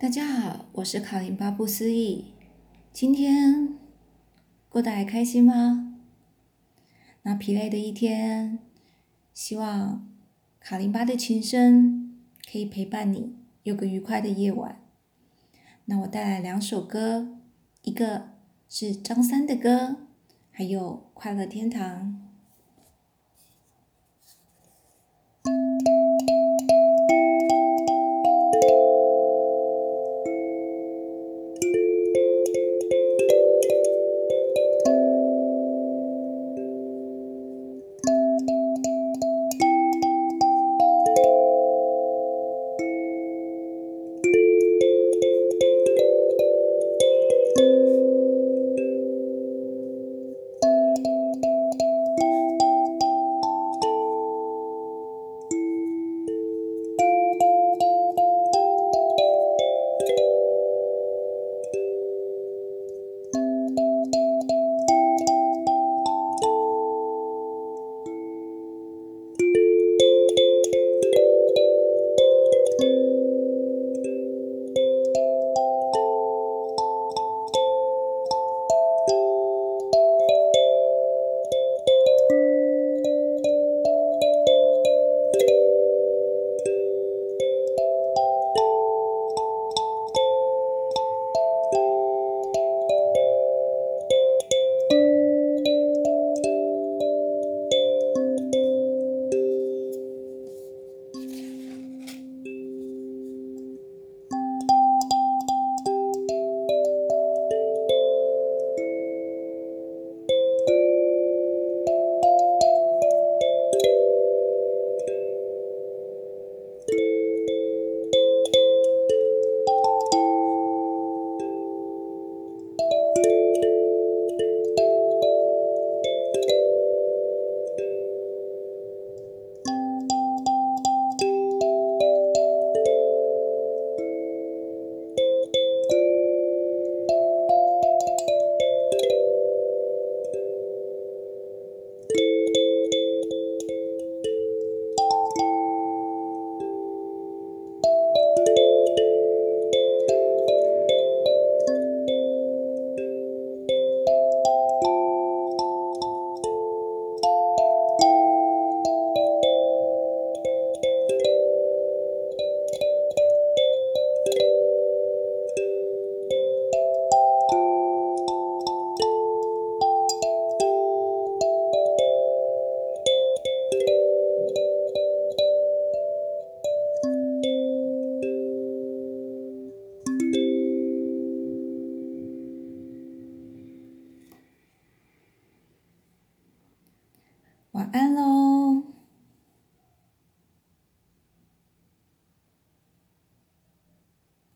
大家好，我是卡林巴布思义。今天过得还开心吗？那疲累的一天，希望卡林巴的琴声可以陪伴你有个愉快的夜晚。那我带来两首歌，一个是张三的歌，还有《快乐天堂》。晚安喽。